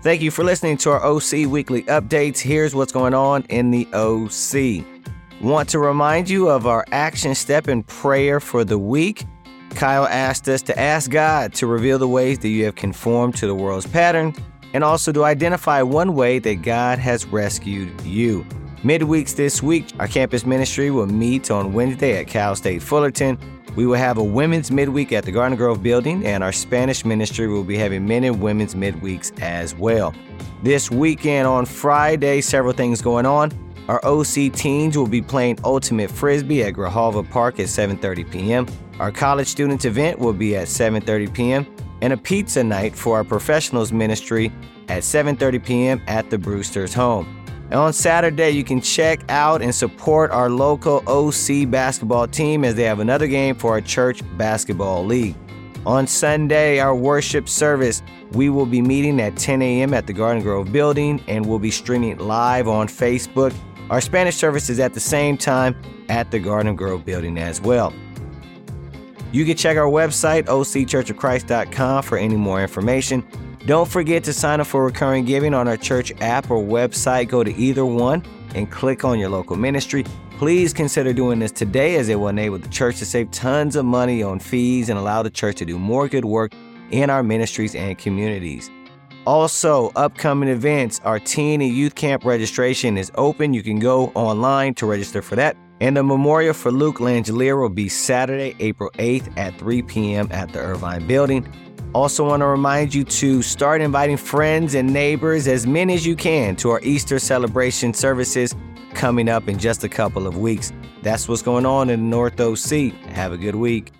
Thank you for listening to our OC weekly updates. Here's what's going on in the OC. Want to remind you of our action step in prayer for the week. Kyle asked us to ask God to reveal the ways that you have conformed to the world's pattern and also to identify one way that God has rescued you. Midweeks this week, our campus ministry will meet on Wednesday at Cal State Fullerton. We will have a women's midweek at the Garden Grove building, and our Spanish ministry will be having men and women's midweeks as well. This weekend on Friday, several things going on. Our OC teens will be playing Ultimate Frisbee at Grijalva Park at 7:30 p.m. Our college students event will be at 7:30 p.m. and a pizza night for our professionals ministry at 7:30 p.m. at the Brewster's home. And on Saturday, you can check out and support our local OC basketball team as they have another game for our church basketball league. On Sunday, our worship service, we will be meeting at 10 a.m. at the Garden Grove building and we'll be streaming live on Facebook. Our Spanish service is at the same time at the Garden Grove building as well. You can check our website, occhurchofchrist.com, for any more information. Don't forget to sign up for recurring giving on our church app or website. Go to either one and click on your local ministry. Please consider doing this today as it will enable the church to save tons of money on fees and allow the church to do more good work in our ministries and communities. Also, upcoming events, our teen and youth camp registration is open. You can go online to register for that. And the memorial for Luke Langelier will be Saturday, April 8th at 3 p.m. at the Irvine Building. Also, want to remind you to start inviting friends and neighbors, as many as you can, to our Easter celebration services coming up in just a couple of weeks. That's what's going on in the North OC. Have a good week.